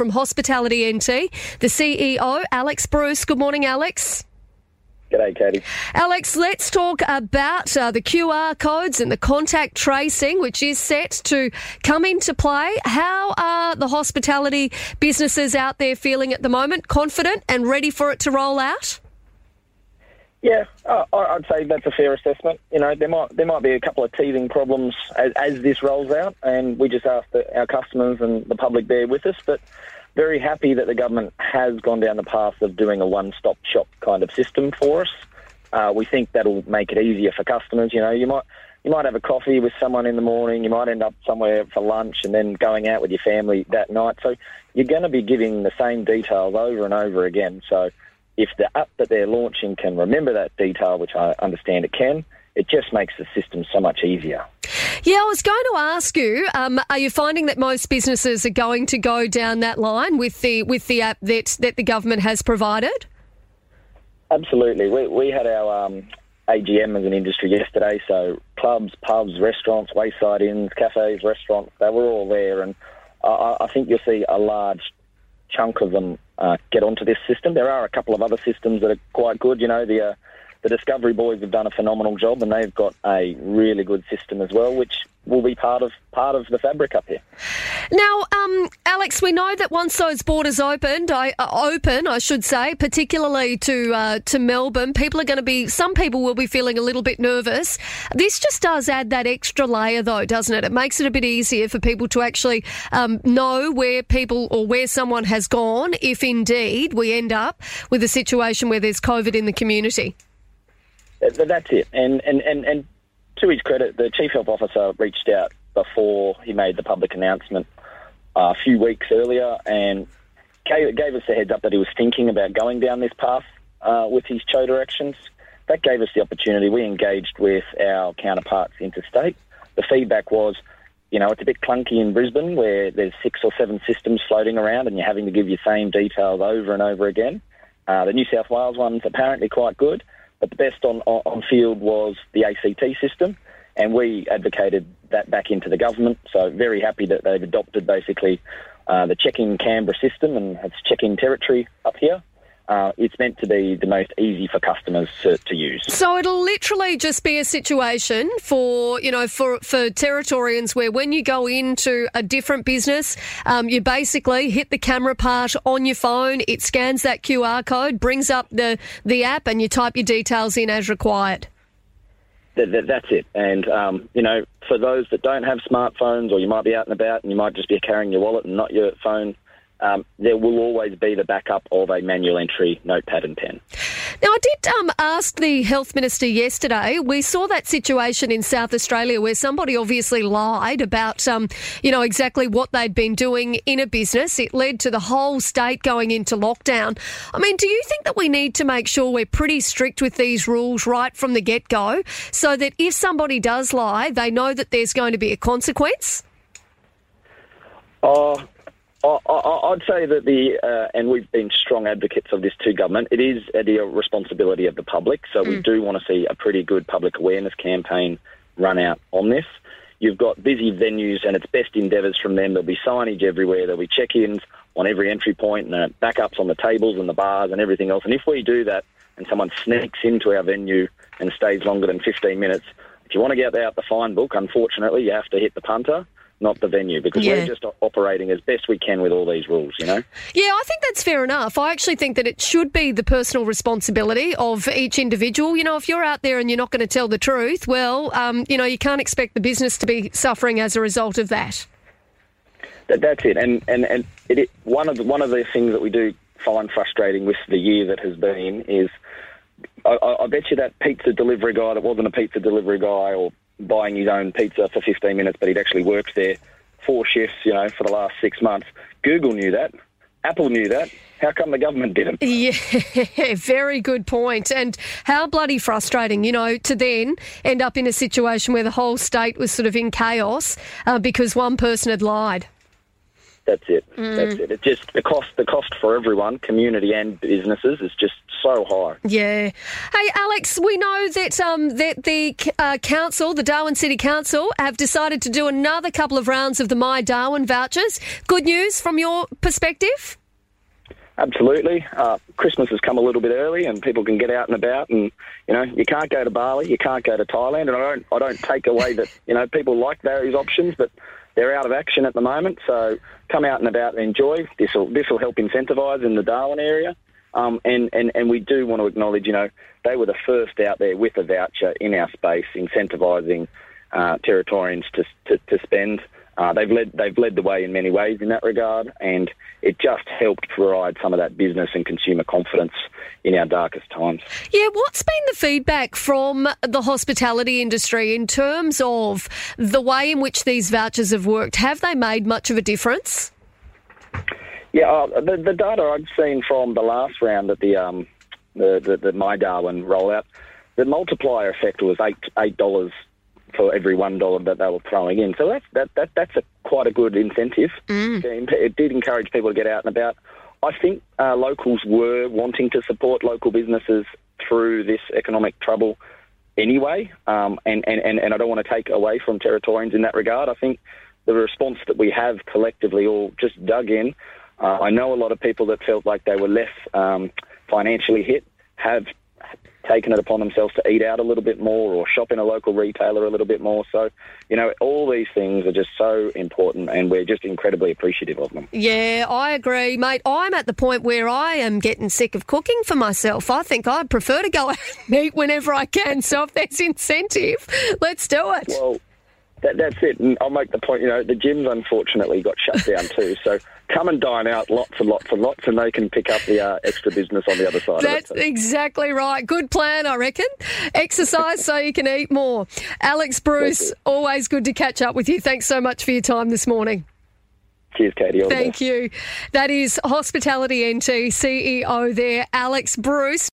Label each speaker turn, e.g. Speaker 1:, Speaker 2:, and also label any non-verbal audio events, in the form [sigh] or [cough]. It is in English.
Speaker 1: from Hospitality NT, the CEO, Alex Bruce. Good morning, Alex.
Speaker 2: G'day, Katie.
Speaker 1: Alex, let's talk about uh, the QR codes and the contact tracing, which is set to come into play. How are the hospitality businesses out there feeling at the moment? Confident and ready for it to roll out?
Speaker 2: Yeah, uh, I'd say that's a fair assessment. You know, there might there might be a couple of teething problems as, as this rolls out, and we just ask that our customers and the public bear with us. But very happy that the government has gone down the path of doing a one-stop shop kind of system for us. Uh, we think that'll make it easier for customers. You know, you might you might have a coffee with someone in the morning, you might end up somewhere for lunch, and then going out with your family that night. So you're going to be giving the same details over and over again. So if the app that they're launching can remember that detail, which I understand it can, it just makes the system so much easier.
Speaker 1: Yeah, I was going to ask you: um, Are you finding that most businesses are going to go down that line with the with the app that that the government has provided?
Speaker 2: Absolutely. We we had our um, AGM as an industry yesterday, so clubs, pubs, restaurants, wayside inns, cafes, restaurants, they were all there, and I, I think you'll see a large chunk of them uh, get onto this system. There are a couple of other systems that are quite good. You know, the uh, the Discovery Boys have done a phenomenal job, and they've got a really good system as well, which will be part of part of the fabric up here.
Speaker 1: Now, um, Alex, we know that once those borders opened, I uh, open, I should say, particularly to uh, to Melbourne, people are going to be. Some people will be feeling a little bit nervous. This just does add that extra layer, though, doesn't it? It makes it a bit easier for people to actually um, know where people or where someone has gone, if indeed we end up with a situation where there's COVID in the community.
Speaker 2: That's it, and and and and to his credit, the chief health officer reached out before he made the public announcement uh, a few weeks earlier and gave, gave us the heads up that he was thinking about going down this path uh, with his CHO directions. That gave us the opportunity. We engaged with our counterparts interstate. The feedback was, you know, it's a bit clunky in Brisbane where there's six or seven systems floating around and you're having to give your same details over and over again. Uh, the New South Wales one's apparently quite good. But the best on, on field was the ACT system, and we advocated that back into the government. So very happy that they've adopted basically uh, the check-in Canberra system and it's check-in territory up here uh, it's meant to be the most easy for customers to, to, use.
Speaker 1: So it'll literally just be a situation for you know for for Territorians where when you go into a different business, um, you basically hit the camera part on your phone. It scans that QR code, brings up the the app, and you type your details in as required.
Speaker 2: That, that, that's it. And, um, you know, for those that don't have smartphones or you might be out and about and you might just be carrying your wallet and not your phone, um, there will always be the backup of a manual entry notepad and pen.
Speaker 1: Now, I did um, ask the health minister yesterday. We saw that situation in South Australia where somebody obviously lied about, um, you know, exactly what they'd been doing in a business. It led to the whole state going into lockdown. I mean, do you think that we need to make sure we're pretty strict with these rules right from the get go so that if somebody does lie, they know that there's going to be a consequence?
Speaker 2: Oh, I, would say that the, uh, and we've been strong advocates of this to government, it is the responsibility of the public. So mm. we do want to see a pretty good public awareness campaign run out on this. You've got busy venues and it's best endeavours from them. There'll be signage everywhere, there'll be check ins on every entry point and uh, backups on the tables and the bars and everything else. And if we do that and someone sneaks into our venue and stays longer than 15 minutes, if you want to get out the fine book, unfortunately, you have to hit the punter not the venue, because yeah. we're just operating as best we can with all these rules, you know?
Speaker 1: Yeah, I think that's fair enough. I actually think that it should be the personal responsibility of each individual. You know, if you're out there and you're not going to tell the truth, well, um, you know, you can't expect the business to be suffering as a result of that.
Speaker 2: that that's it. And, and, and it, it, one, of the, one of the things that we do find frustrating with the year that has been is I, I, bet you that pizza delivery guy that wasn't a pizza delivery guy or buying his own pizza for 15 minutes, but he'd actually worked there four shifts, you know, for the last six months. Google knew that. Apple knew that. How come the government didn't?
Speaker 1: Yeah, [laughs] very good point. And how bloody frustrating, you know, to then end up in a situation where the whole state was sort of in chaos uh, because one person had lied.
Speaker 2: That's it. That's it. It's just the cost. The cost for everyone, community and businesses, is just so high.
Speaker 1: Yeah. Hey, Alex, we know that um, that the uh, council, the Darwin City Council, have decided to do another couple of rounds of the My Darwin vouchers. Good news from your perspective?
Speaker 2: Absolutely. Uh, Christmas has come a little bit early, and people can get out and about. And you know, you can't go to Bali, you can't go to Thailand, and I don't, I don't take away that you know people like those options, but they're out of action at the moment. So come out and about and enjoy. This will, this will help incentivise in the Darwin area. Um, and, and, and we do want to acknowledge, you know, they were the first out there with a voucher in our space, incentivising uh, Territorians to, to, to spend. Uh, they've led they've led the way in many ways in that regard, and it just helped provide some of that business and consumer confidence in our darkest times.
Speaker 1: Yeah, what's been the feedback from the hospitality industry in terms of the way in which these vouchers have worked? Have they made much of a difference?
Speaker 2: Yeah, uh, the, the data I've seen from the last round at the um, the, the, the My Darwin rollout, the multiplier effect was eight eight dollars for every one dollar that they were throwing in. So that's that, that that's a quite a good incentive. It did encourage people to get out and about. I think uh, locals were wanting to support local businesses through this economic trouble anyway, um, and, and, and, and I don't want to take away from Territorians in that regard. I think the response that we have collectively all just dug in. Uh, I know a lot of people that felt like they were less um, financially hit have taken it upon themselves to eat out a little bit more or shop in a local retailer a little bit more. So, you know, all these things are just so important and we're just incredibly appreciative of them.
Speaker 1: Yeah, I agree, mate. I'm at the point where I am getting sick of cooking for myself. I think I'd prefer to go [laughs] out and eat whenever I can. So if there's incentive, let's do it.
Speaker 2: Well, that, that's it. And I'll make the point, you know, the gyms unfortunately got shut down too. So come and dine out lots and lots and lots and they can pick up the uh, extra business on the other side
Speaker 1: That's
Speaker 2: of it.
Speaker 1: exactly right. Good plan, I reckon. Exercise so you can eat more. Alex Bruce, always good to catch up with you. Thanks so much for your time this morning.
Speaker 2: Cheers, Katie. All the best.
Speaker 1: Thank you. That is Hospitality NT CEO there, Alex Bruce.